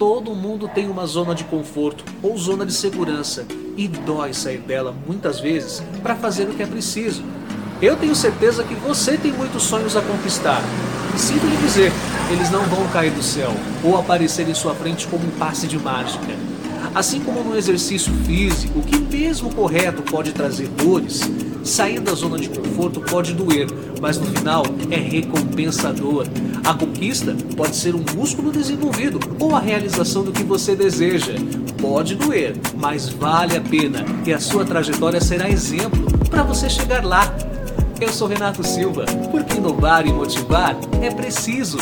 Todo mundo tem uma zona de conforto ou zona de segurança e dói sair dela muitas vezes para fazer o que é preciso. Eu tenho certeza que você tem muitos sonhos a conquistar. E sinto lhe dizer, eles não vão cair do céu ou aparecer em sua frente como um passe de mágica. Assim como no exercício físico, que mesmo correto pode trazer dores, sair da zona de conforto pode doer, mas no final é recompensador. A conquista pode ser um músculo desenvolvido ou a realização do que você deseja. Pode doer, mas vale a pena e a sua trajetória será exemplo para você chegar lá. Eu sou Renato Silva, porque inovar e motivar é preciso.